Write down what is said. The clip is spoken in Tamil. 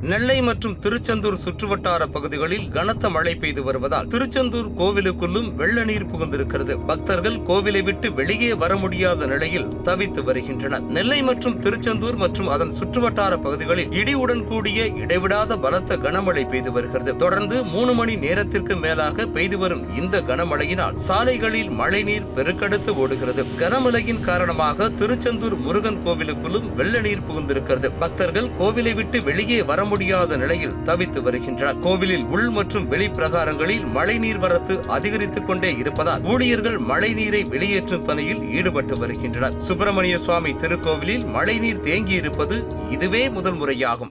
நெல்லை மற்றும் திருச்செந்தூர் சுற்றுவட்டார பகுதிகளில் கனத்த மழை பெய்து வருவதால் திருச்செந்தூர் கோவிலுக்குள்ளும் வெள்ள நீர் புகுந்திருக்கிறது. பக்தர்கள் கோவிலை விட்டு வெளியே வர முடியாத நிலையில் தவித்து வருகின்றனர். நெல்லை மற்றும் திருச்செந்தூர் மற்றும் அதன் சுற்றுவட்டார பகுதிகளில் இடியுடன் கூடிய இடைவிடாத பலத்த கனமழை பெய்து வருகிறது. தொடர்ந்து மூணு மணி நேரத்திற்கு மேலாக பெய்து வரும் இந்த கனமழையினால் சாலைகளில் மழைநீர் பெருக்கெடுத்து ஓடுகிறது. கனமழையின் காரணமாக திருச்செந்தூர் முருகன் கோவிலுக்குள்ளும் வெள்ள நீர் புகுந்திருக்கிறது. பக்தர்கள் கோவிலை விட்டு வெளியே வர முடியாத நிலையில் தவித்து வருகின்றனர் கோவிலில் உள் மற்றும் வெளி பிரகாரங்களில் மழைநீர் வரத்து அதிகரித்துக் கொண்டே இருப்பதால் ஊழியர்கள் மழைநீரை வெளியேற்றும் பணியில் ஈடுபட்டு வருகின்றனர். சுப்பிரமணிய சுவாமி திருக்கோவிலில் மழைநீர் தேங்கியிருப்பது இதுவே முதல் முறையாகும்.